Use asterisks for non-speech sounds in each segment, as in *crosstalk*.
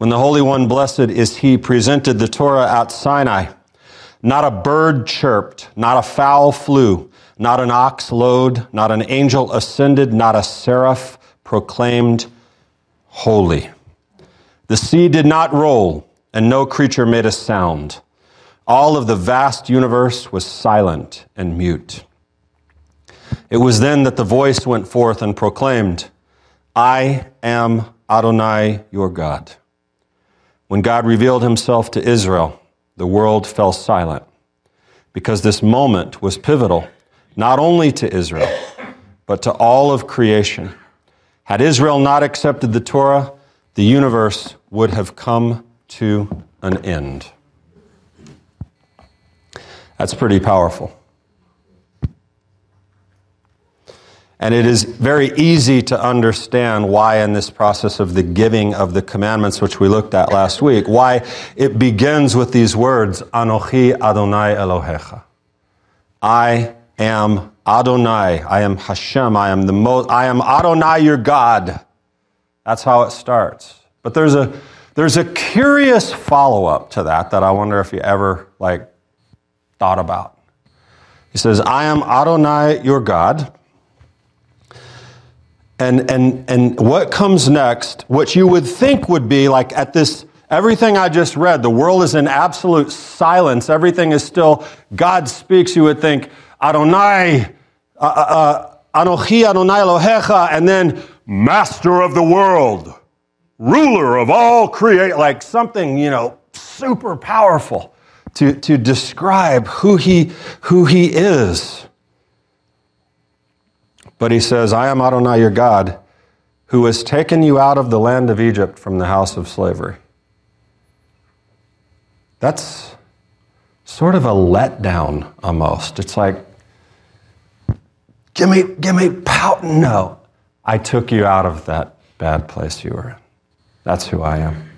When the Holy One, blessed is He, presented the Torah at Sinai, not a bird chirped, not a fowl flew, not an ox lowed, not an angel ascended, not a seraph proclaimed, Holy. The sea did not roll, and no creature made a sound. All of the vast universe was silent and mute. It was then that the voice went forth and proclaimed, I am Adonai your God. When God revealed himself to Israel, the world fell silent because this moment was pivotal, not only to Israel, but to all of creation. Had Israel not accepted the Torah, the universe would have come to an end. That's pretty powerful. And it is very easy to understand why, in this process of the giving of the commandments, which we looked at last week, why it begins with these words, Anochi Adonai Elohecha. I am Adonai. I am Hashem. I am the most, I am Adonai your God. That's how it starts. But there's a, there's a curious follow up to that that I wonder if you ever like thought about. He says, I am Adonai your God. And, and, and what comes next, what you would think would be like at this, everything I just read, the world is in absolute silence. Everything is still, God speaks, you would think, Adonai, uh, uh, uh Anochi Adonai Elohecha, and then master of the world, ruler of all create, like something, you know, super powerful to, to describe who he, who he is. But he says, I am Adonai your God, who has taken you out of the land of Egypt from the house of slavery. That's sort of a letdown almost. It's like, give me, give me pout. No, I took you out of that bad place you were in. That's who I am.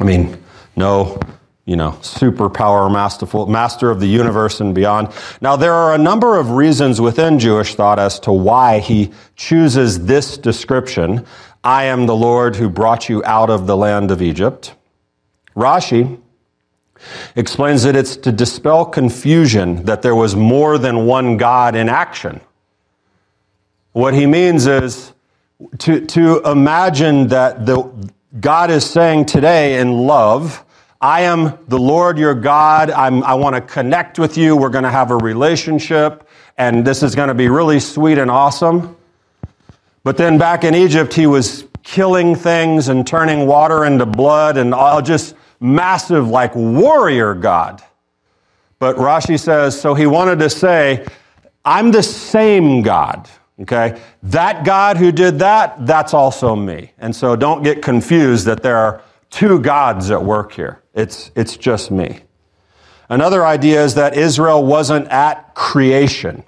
I mean, no you know, superpower, masterful, master of the universe and beyond. Now, there are a number of reasons within Jewish thought as to why he chooses this description I am the Lord who brought you out of the land of Egypt. Rashi explains that it's to dispel confusion that there was more than one God in action. What he means is to, to imagine that the, God is saying today in love, I am the Lord your God. I'm, i want to connect with you. We're going to have a relationship, and this is going to be really sweet and awesome. But then back in Egypt, he was killing things and turning water into blood and all just massive, like warrior God. But Rashi says, so he wanted to say, I'm the same God. Okay? That God who did that, that's also me. And so don't get confused that there are two gods at work here. It's, it's just me. Another idea is that Israel wasn't at creation,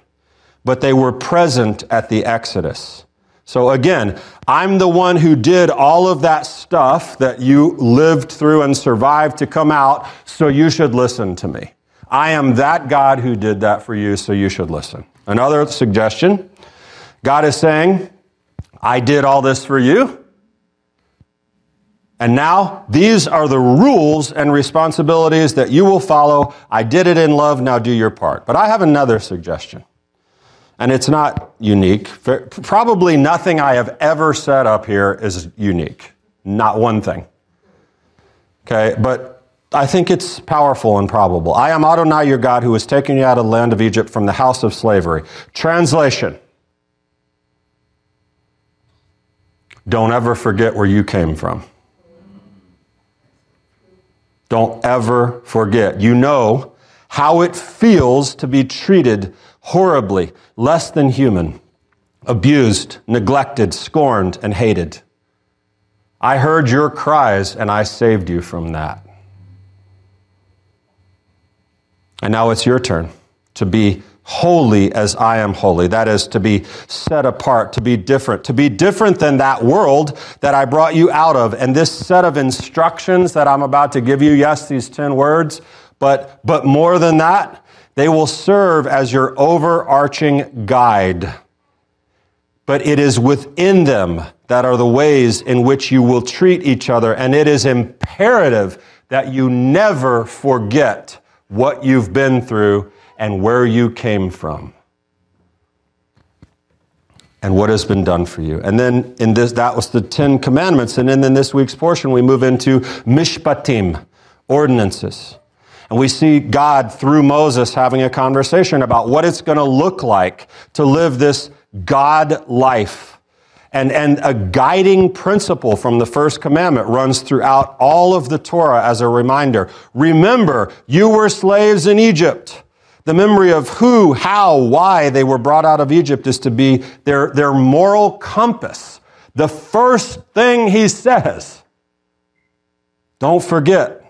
but they were present at the Exodus. So again, I'm the one who did all of that stuff that you lived through and survived to come out, so you should listen to me. I am that God who did that for you, so you should listen. Another suggestion God is saying, I did all this for you, and now, these are the rules and responsibilities that you will follow. I did it in love, now do your part. But I have another suggestion. And it's not unique. Probably nothing I have ever said up here is unique. Not one thing. Okay, but I think it's powerful and probable. I am Adonai your God who has taken you out of the land of Egypt from the house of slavery. Translation Don't ever forget where you came from. Don't ever forget. You know how it feels to be treated horribly, less than human, abused, neglected, scorned, and hated. I heard your cries and I saved you from that. And now it's your turn to be holy as I am holy. That is to be set apart, to be different, to be different than that world that I brought you out of. And this set of instructions that I'm about to give you, yes, these 10 words, but, but more than that, they will serve as your overarching guide. But it is within them that are the ways in which you will treat each other, and it is imperative that you never forget what you've been through and where you came from and what has been done for you. And then in this, that was the Ten Commandments. And then in this week's portion, we move into Mishpatim, ordinances. And we see God through Moses having a conversation about what it's going to look like to live this God life. And, and a guiding principle from the first commandment runs throughout all of the Torah as a reminder. Remember, you were slaves in Egypt. The memory of who, how, why they were brought out of Egypt is to be their, their moral compass. The first thing he says, don't forget,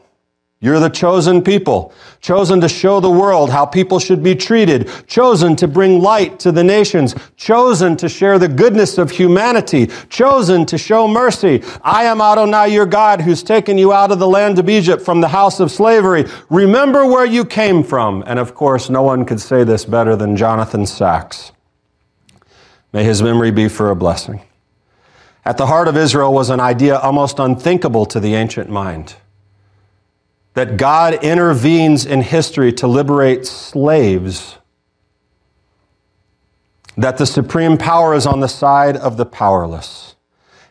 you're the chosen people, chosen to show the world how people should be treated, chosen to bring light to the nations, chosen to share the goodness of humanity, chosen to show mercy. I am Adonai your God who's taken you out of the land of Egypt from the house of slavery. Remember where you came from. And of course, no one could say this better than Jonathan Sacks. May his memory be for a blessing. At the heart of Israel was an idea almost unthinkable to the ancient mind that God intervenes in history to liberate slaves, that the supreme power is on the side of the powerless.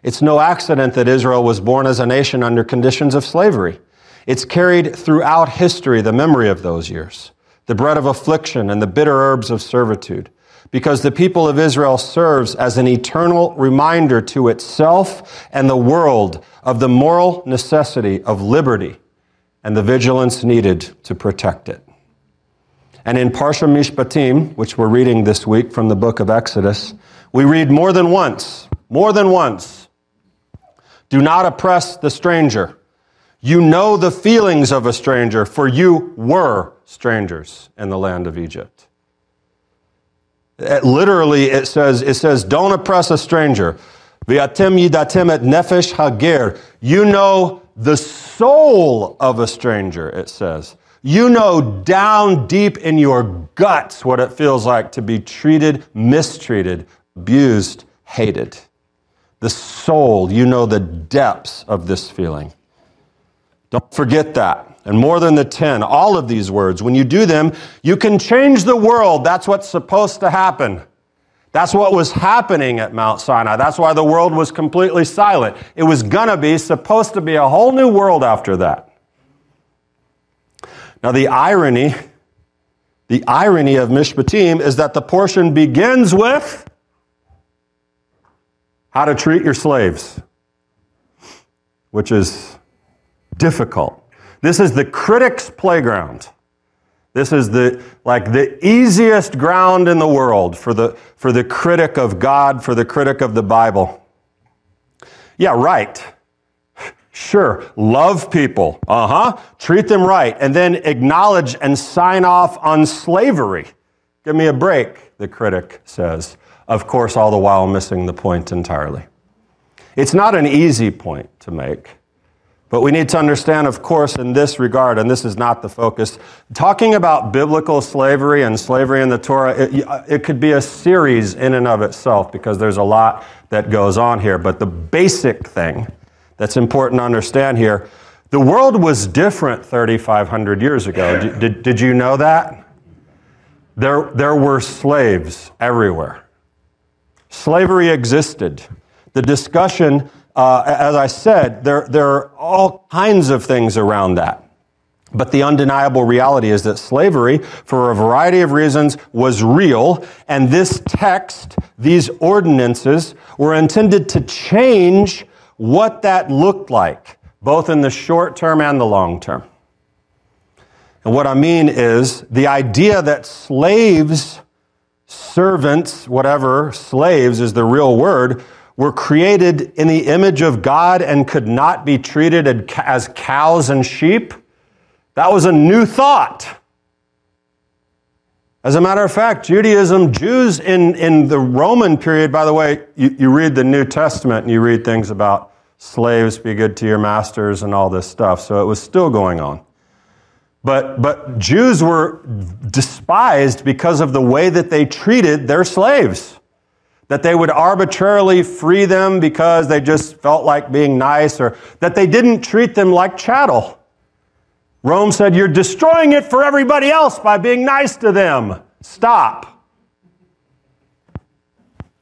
It's no accident that Israel was born as a nation under conditions of slavery. It's carried throughout history the memory of those years, the bread of affliction and the bitter herbs of servitude, because the people of Israel serves as an eternal reminder to itself and the world of the moral necessity of liberty and the vigilance needed to protect it. And in Parsha Mishpatim, which we're reading this week from the book of Exodus, we read more than once, more than once, do not oppress the stranger. You know the feelings of a stranger, for you were strangers in the land of Egypt. It, literally, it says, it says, don't oppress a stranger. V'atem yidatem et nefesh hager. You know the soul of a stranger, it says. You know down deep in your guts what it feels like to be treated, mistreated, abused, hated. The soul, you know the depths of this feeling. Don't forget that. And more than the 10, all of these words, when you do them, you can change the world. That's what's supposed to happen. That's what was happening at Mount Sinai. That's why the world was completely silent. It was going to be, supposed to be a whole new world after that. Now, the irony, the irony of Mishpatim is that the portion begins with how to treat your slaves, which is difficult. This is the critic's playground. This is the, like the easiest ground in the world for the, for the critic of God, for the critic of the Bible. Yeah, right. Sure. Love people. Uh huh. Treat them right. And then acknowledge and sign off on slavery. Give me a break, the critic says. Of course, all the while missing the point entirely. It's not an easy point to make. But we need to understand, of course, in this regard, and this is not the focus, talking about biblical slavery and slavery in the Torah, it, uh, it, could be a series in and of itself because there's a lot that goes on here. But the basic thing that's important to understand here the world was different 3,500 years ago. *laughs* Did, did, did you know that? There, there were slaves everywhere. Slavery existed. The discussion uh, as I said, there, there are all kinds of things around that. But the undeniable reality is that slavery, for a variety of reasons, was real, and this text, these ordinances, were intended to change what that looked like, both in the short term and the long term. And what I mean is the idea that slaves, servants, whatever, slaves is the real word, were created in the image of God and could not be treated as cows and sheep, that was a new thought. As a matter of fact, Judaism, Jews in, in the Roman period, by the way, you, you read the New Testament and you read things about slaves be good to your masters and all this stuff, so it was still going on. But, but Jews were despised because of the way that they treated their slaves. That they would arbitrarily free them because they just felt like being nice, or that they didn't treat them like chattel. Rome said, You're destroying it for everybody else by being nice to them. Stop.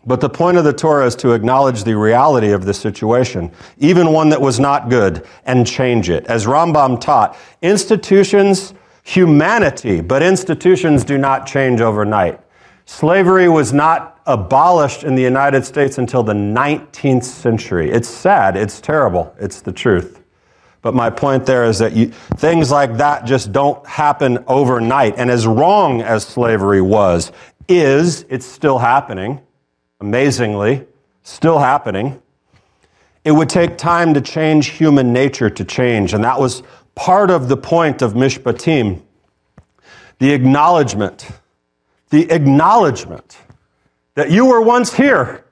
But the point of the Torah is to acknowledge the reality of the situation, even one that was not good, and change it. As Rambam taught, institutions, humanity, but institutions do not change overnight. Slavery was not abolished in the United States until the 19th century. It's sad, it's terrible, it's the truth. But my point there is that you, things like that just don't happen overnight. And as wrong as slavery was, is, it's still happening, amazingly, still happening. It would take time to change human nature to change. And that was part of the point of Mishpatim the acknowledgement the acknowledgement that you were once here.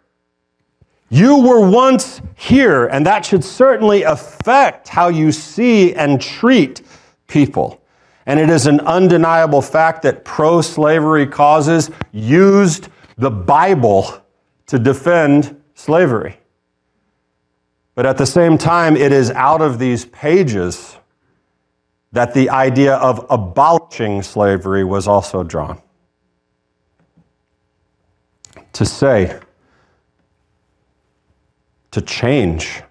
You were once here, and that should certainly affect how you see and treat people. And it is an undeniable fact that pro slavery causes used the Bible to defend slavery. But at the same time, it is out of these pages that the idea of abolishing slavery was also drawn to say, to change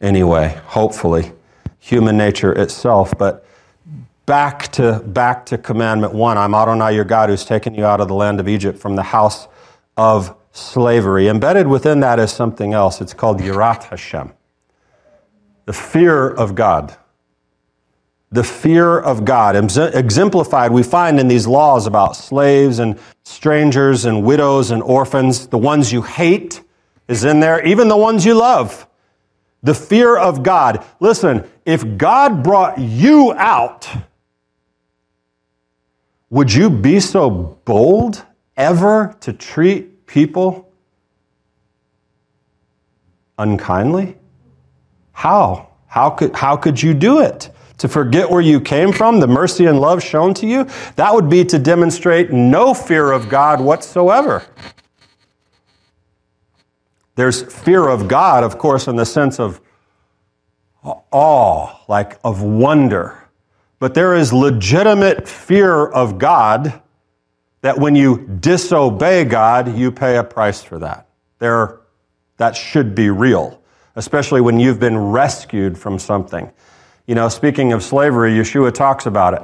anyway, hopefully, human nature itself. But back to, back to commandment one I'm Adonai your God who's taken you out of the land of Egypt from the house of slavery. Embedded within that is something else. It's called Yirat Hashem, the fear of God the fear of God. Exemplified, we find in these laws about slaves and strangers and widows and orphans. The ones you hate is in there, even the ones you love. The fear of God. Listen, if God brought you out, would you be so bold ever to treat people unkindly? How? How could, how could you do it? To forget where you came from, the mercy and love shown to you, that would be to demonstrate no fear of God whatsoever. There's fear of God, of course, in the sense of awe, like of wonder. But there is legitimate fear of God that when you disobey God, you pay a price for that. There, that should be real, especially when you've been rescued from something. You know, speaking of slavery, Yeshua talks about it.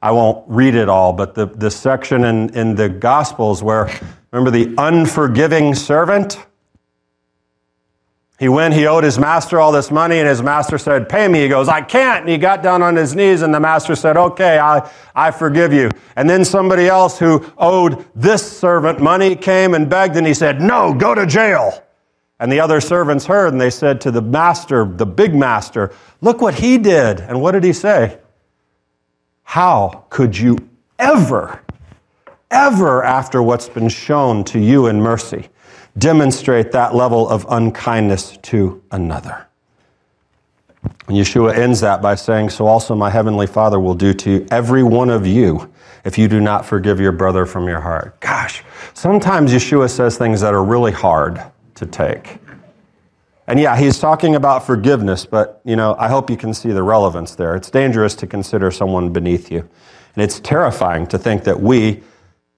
I won't read it all, but the, the section in, in the Gospels where, remember the unforgiving servant? He went, he owed his master all this money, and his master said, Pay me. He goes, I can't. And he got down on his knees, and the master said, Okay, I, I forgive you. And then somebody else who owed this servant money came and begged, and he said, No, go to jail. And the other servants heard, and they said to the master, the big master, Look what he did. And what did he say? How could you ever, ever, after what's been shown to you in mercy, demonstrate that level of unkindness to another? And Yeshua ends that by saying, So also my heavenly Father will do to every one of you if you do not forgive your brother from your heart. Gosh, sometimes Yeshua says things that are really hard to take. And yeah, he's talking about forgiveness, but you know, I hope you can see the relevance there. It's dangerous to consider someone beneath you. And it's terrifying to think that we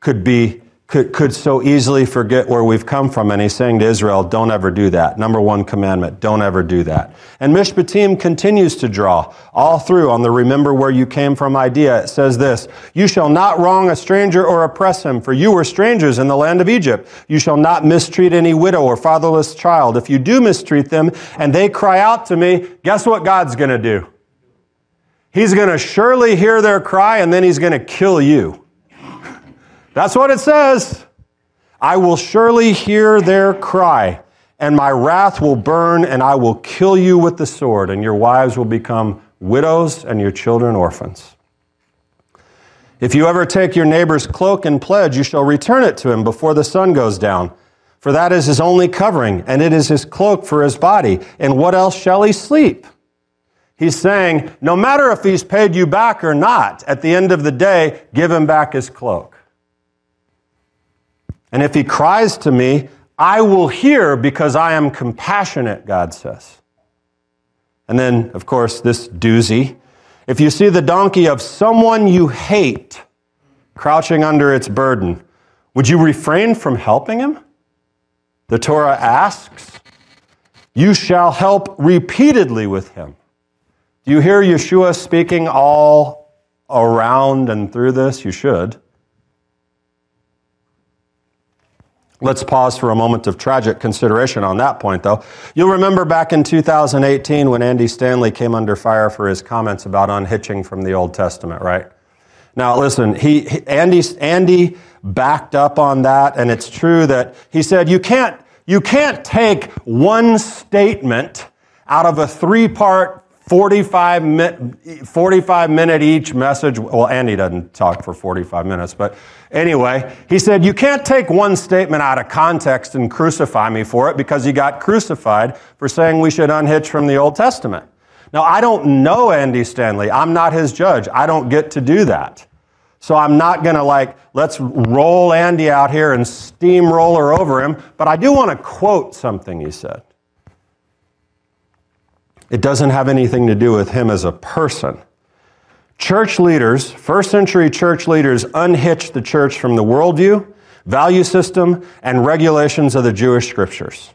could be could, could so easily forget where we've come from. And he's saying to Israel, don't ever do that. Number one commandment, don't ever do that. And Mishpatim continues to draw all through on the remember where you came from idea. It says this, you shall not wrong a stranger or oppress him, for you were strangers in the land of Egypt. You shall not mistreat any widow or fatherless child. If you do mistreat them and they cry out to me, guess what God's going to do? He's going to surely hear their cry and then he's going to kill you. That's what it says. I will surely hear their cry, and my wrath will burn, and I will kill you with the sword, and your wives will become widows, and your children orphans. If you ever take your neighbor's cloak and pledge, you shall return it to him before the sun goes down. For that is his only covering, and it is his cloak for his body. And what else shall he sleep? He's saying, no matter if he's paid you back or not, at the end of the day, give him back his cloak. And if he cries to me, I will hear because I am compassionate, God says. And then, of course, this doozy. If you see the donkey of someone you hate crouching under its burden, would you refrain from helping him? The Torah asks, You shall help repeatedly with him. Do you hear Yeshua speaking all around and through this? You should. Let's pause for a moment of tragic consideration on that point, though. You'll remember back in 2018 when Andy Stanley came under fire for his comments about unhitching from the Old Testament, right? Now, listen, he, Andy, Andy backed up on that, and it's true that he said you can't, you can't take one statement out of a three part 45, mi- 45 minute each message. Well, Andy doesn't talk for 45 minutes, but anyway, he said, You can't take one statement out of context and crucify me for it because he got crucified for saying we should unhitch from the Old Testament. Now, I don't know Andy Stanley. I'm not his judge. I don't get to do that. So I'm not going to like, let's roll Andy out here and steamroller over him, but I do want to quote something he said. It doesn't have anything to do with him as a person. Church leaders, first century church leaders, unhitched the church from the worldview, value system, and regulations of the Jewish scriptures.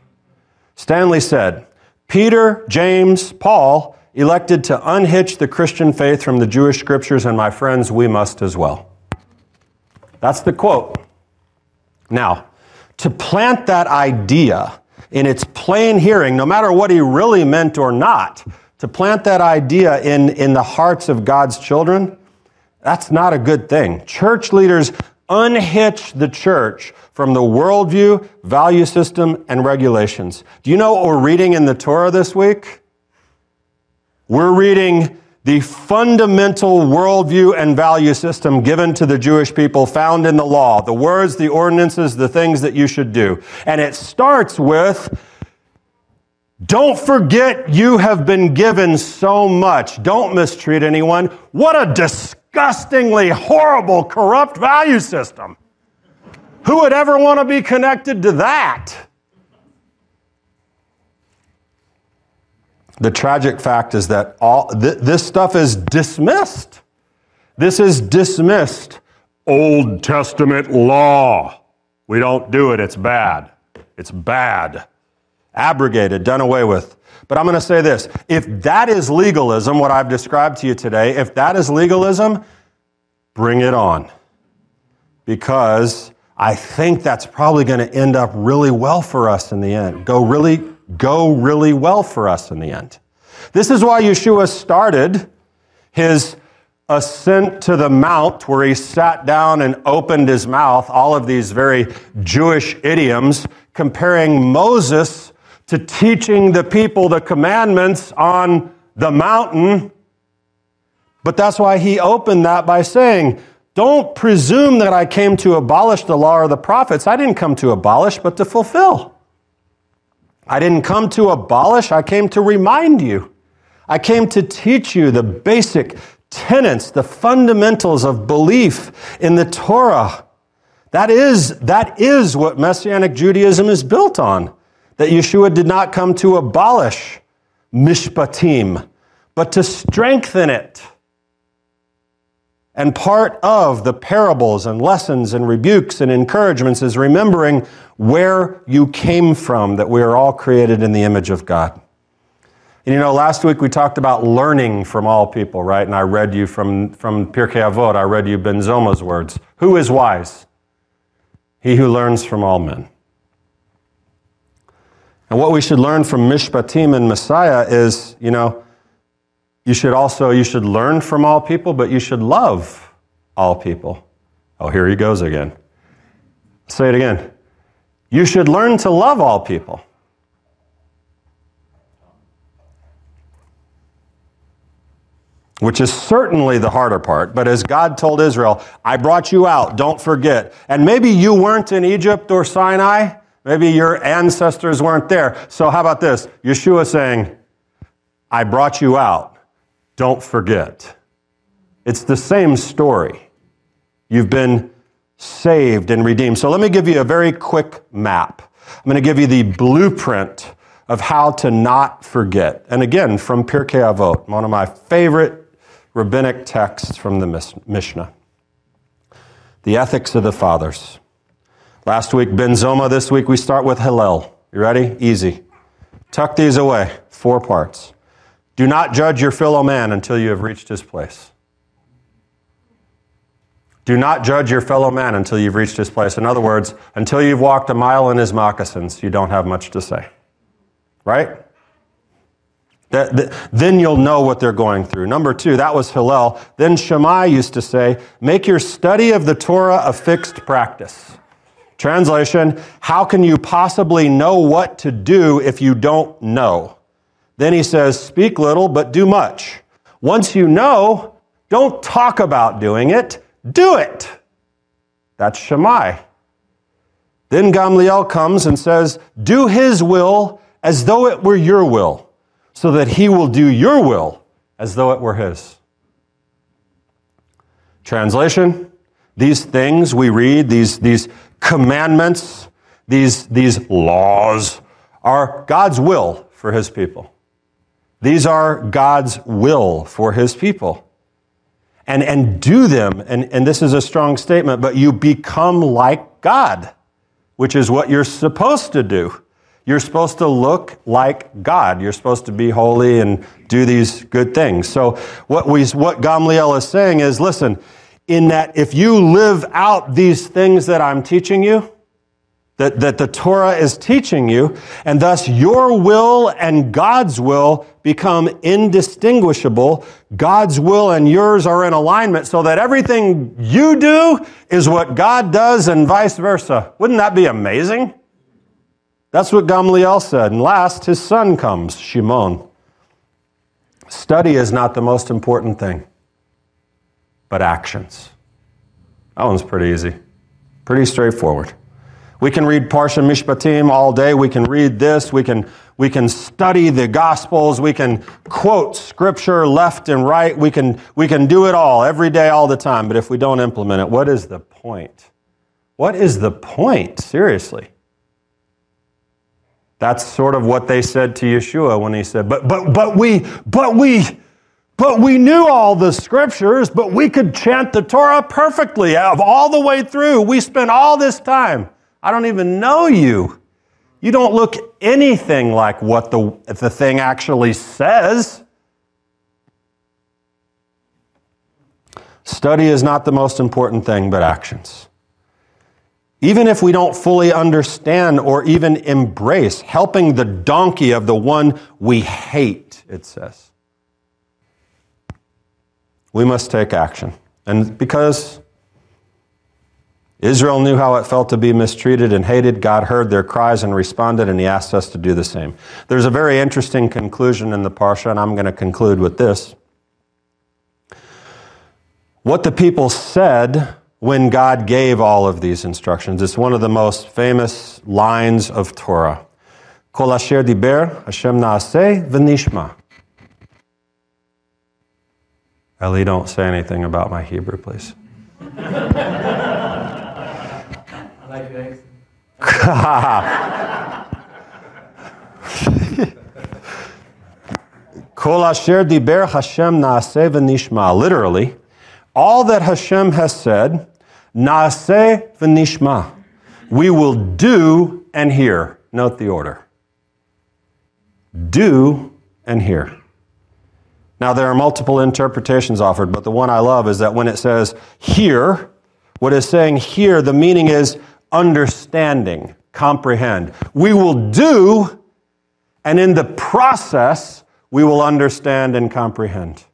Stanley said, Peter, James, Paul elected to unhitch the Christian faith from the Jewish scriptures, and my friends, we must as well. That's the quote. Now, to plant that idea in its plain hearing, no matter what he really meant or not, to plant that idea in, in the hearts of God's children, that's not a good thing. Church leaders unhitch the church from the worldview, value system, and regulations. Do you know what we're reading in the Torah this week? We're reading the fundamental worldview and value system given to the Jewish people found in the law, the words, the ordinances, the things that you should do. And it starts with, don't forget you have been given so much. Don't mistreat anyone. What a disgustingly horrible, corrupt value system. Who would ever want to be connected to that? The tragic fact is that all th- this stuff is dismissed. This is dismissed. Old Testament law. We don't do it. It's bad. It's bad. Abrogated, done away with. But I'm going to say this. If that is legalism, what I've described to you today, if that is legalism, bring it on. Because I think that's probably going to end up really well for us in the end. Go really go really well for us in the end. This is why Yeshua started his ascent to the mount where he sat down and opened his mouth, all of these very Jewish idioms, comparing Moses to teaching the people the commandments on the mountain. But that's why he opened that by saying, Don't presume that I came to abolish the law or the prophets. I didn't come to abolish, but to fulfill. I didn't come to abolish, I came to remind you. I came to teach you the basic tenets, the fundamentals of belief in the Torah. That is, that is what Messianic Judaism is built on. That Yeshua did not come to abolish mishpatim, but to strengthen it. And part of the parables and lessons and rebukes and encouragements is remembering where you came from, that we are all created in the image of God. And you know, last week we talked about learning from all people, right? And I read you from, from Pirkei Avot, I read you Ben Zoma's words. Who is wise? He who learns from all men. And what we should learn from Mishpatim and Messiah is, you know, you should also, you should learn from all people, but you should love all people. Oh, here he goes again. Say it again. You should learn to love all people. Which is certainly the harder part. But as God told Israel, I brought you out, don't forget. And maybe you weren't in Egypt or Sinai. Maybe your ancestors weren't there. So how about this? Yeshua saying, I brought you out, don't forget. It's the same story. You've been saved and redeemed. So let me give you a very quick map. I'm going to give you the blueprint of how to not forget. And again, from Pirkei Avot, one of my favorite rabbinic texts from the Mishnah. The ethics of the fathers. Last week, Ben Zoma. This week, we start with Hillel. You ready? Easy. Tuck these away. Four parts. Do not judge your fellow man until you have reached his place. Do not judge your fellow man until you've reached his place. In other words, until you've walked a mile in his moccasins, you don't have much to say. Right? That, that, then you'll know what they're going through. Number two, that was Hillel. Then Shammai used to say, make your study of the Torah a fixed practice. Translation, how can you possibly know what to do if you don't know? Then he says, speak little, but do much. Once you know, don't talk about doing it, do it. That's Shammai. Then Gamliel comes and says, do his will as though it were your will, so that he will do your will as though it were his. Translation, these things we read, these, these commandments, these, these laws, are God's will for his people. These are God's will for his people. And, and do them, and, and this is a strong statement, but you become like God, which is what you're supposed to do. You're supposed to look like God. You're supposed to be holy and do these good things. So what we, what Gamliel is saying is, listen, in that if you live out these things that I'm teaching you, that, that the Torah is teaching you, and thus your will and God's will become indistinguishable. God's will and yours are in alignment so that everything you do is what God does and vice versa. Wouldn't that be amazing? That's what Gamliel said. And last, his son comes, Shimon. Study is not the most important thing but actions. That one's pretty easy, pretty straightforward. We can read Parsha Mishpatim all day. We can read this. We can, we can study the Gospels. We can quote Scripture left and right. We can, we can do it all every day, all the time. But if we don't implement it, what is the point? What is the point? Seriously. That's sort of what they said to Yeshua when he said, but, but, but we, but we, but we knew all the scriptures, but we could chant the Torah perfectly of all the way through. We spent all this time. I don't even know you. You don't look anything like what the, the thing actually says. Study is not the most important thing, but actions. Even if we don't fully understand or even embrace helping the donkey of the one we hate, it says we must take action. And because Israel knew how it felt to be mistreated and hated, God heard their cries and responded, and He asked us to do the same. There's a very interesting conclusion in the Parsha, and I'm going to conclude with this. What the people said when God gave all of these instructions. It's one of the most famous lines of Torah. Kol asher diber, Hashem v'nishma. Ellie, don't say anything about my Hebrew, please. *laughs* I like your Kol asher diber Hashem naaseh v'nishma. *laughs* Literally, all that Hashem has said, naaseh v'nishma. We will do and hear. Note the order. Do and hear. Now, there are multiple interpretations offered, but the one I love is that when it says here, what is saying here, the meaning is understanding, comprehend. We will do, and in the process, we will understand and comprehend.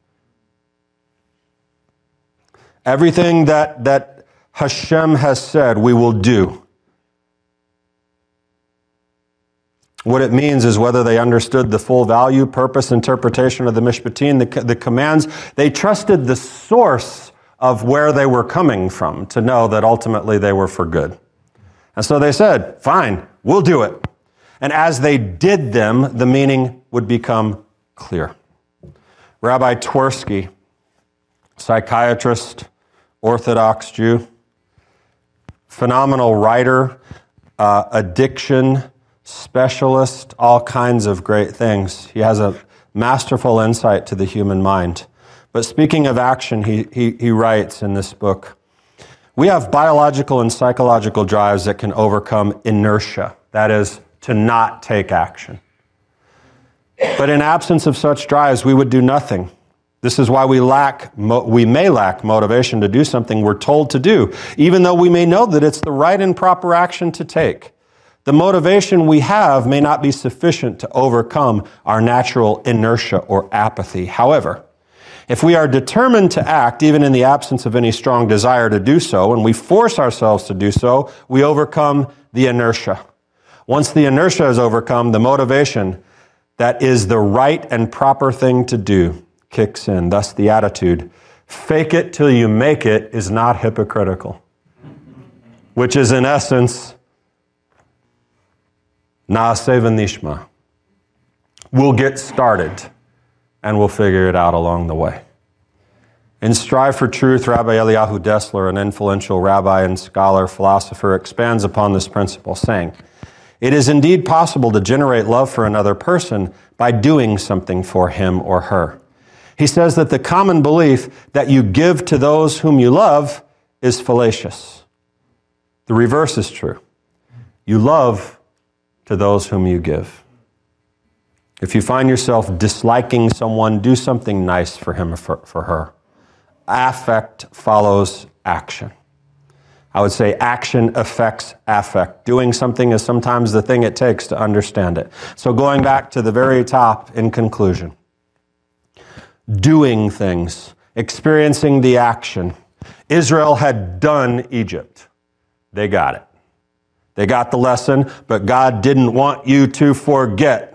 Everything that, that Hashem has said, we will do. What it means is whether they understood the full value, purpose, interpretation of the Mishpatim, the, the commands, they trusted the source of where they were coming from to know that ultimately they were for good. And so they said, fine, we'll do it. And as they did them, the meaning would become clear. Rabbi Twerski, psychiatrist, Orthodox Jew, phenomenal writer, uh, addiction specialist, all kinds of great things. He has a masterful insight to the human mind. But speaking of action, he, he, he writes in this book We have biological and psychological drives that can overcome inertia, that is, to not take action. But in absence of such drives, we would do nothing. This is why we lack, we may lack motivation to do something we're told to do, even though we may know that it's the right and proper action to take. The motivation we have may not be sufficient to overcome our natural inertia or apathy. However, if we are determined to act, even in the absence of any strong desire to do so, and we force ourselves to do so, we overcome the inertia. Once the inertia is overcome, the motivation that is the right and proper thing to do kicks in. Thus, the attitude fake it till you make it is not hypocritical, which is in essence, Naaseh v'nishma. We'll get started and we'll figure it out along the way. In Strive for Truth, Rabbi Eliyahu Dessler, an influential rabbi and scholar, philosopher, expands upon this principle, saying, It is indeed possible to generate love for another person by doing something for him or her. He says that the common belief that you give to those whom you love is fallacious. The reverse is true. You love to those whom you give. If you find yourself disliking someone, do something nice for him or for, for her. Affect follows action. I would say action affects affect. Doing something is sometimes the thing it takes to understand it. So, going back to the very top in conclusion, doing things, experiencing the action. Israel had done Egypt, they got it. They got the lesson, but God didn't want you to forget.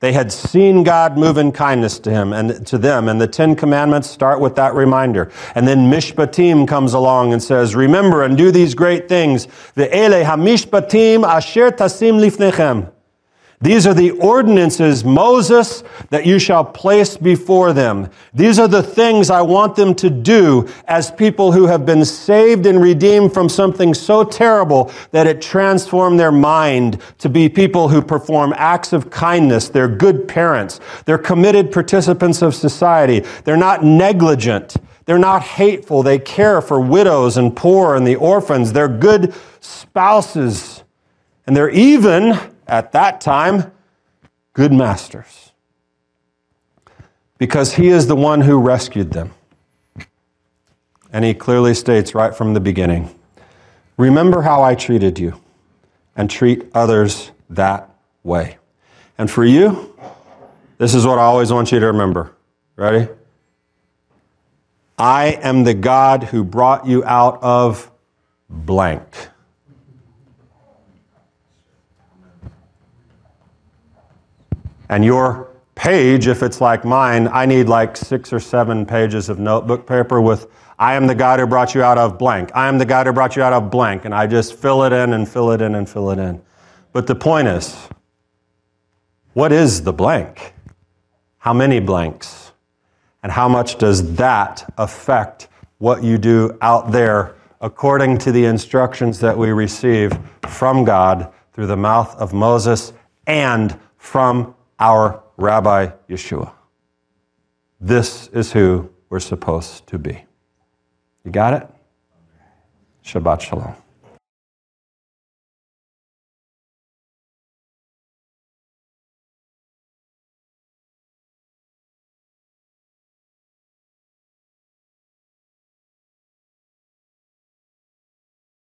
They had seen God move in kindness to him and to them, and the Ten Commandments start with that reminder. And then Mishpatim comes along and says, "Remember and do these great things." The Ele Hamishpatim Asher Tasim Lifnechem. These are the ordinances, Moses, that you shall place before them. These are the things I want them to do as people who have been saved and redeemed from something so terrible that it transformed their mind to be people who perform acts of kindness. They're good parents. They're committed participants of society. They're not negligent. They're not hateful. They care for widows and poor and the orphans. They're good spouses. And they're even at that time, good masters. Because he is the one who rescued them. And he clearly states right from the beginning Remember how I treated you, and treat others that way. And for you, this is what I always want you to remember. Ready? I am the God who brought you out of blank. And your page, if it's like mine, I need like six or seven pages of notebook paper with, I am the God who brought you out of blank. I am the God who brought you out of blank. And I just fill it in and fill it in and fill it in. But the point is, what is the blank? How many blanks? And how much does that affect what you do out there according to the instructions that we receive from God through the mouth of Moses and from our Rabbi Yeshua. This is who we're supposed to be. You got it? Shabbat Shalom.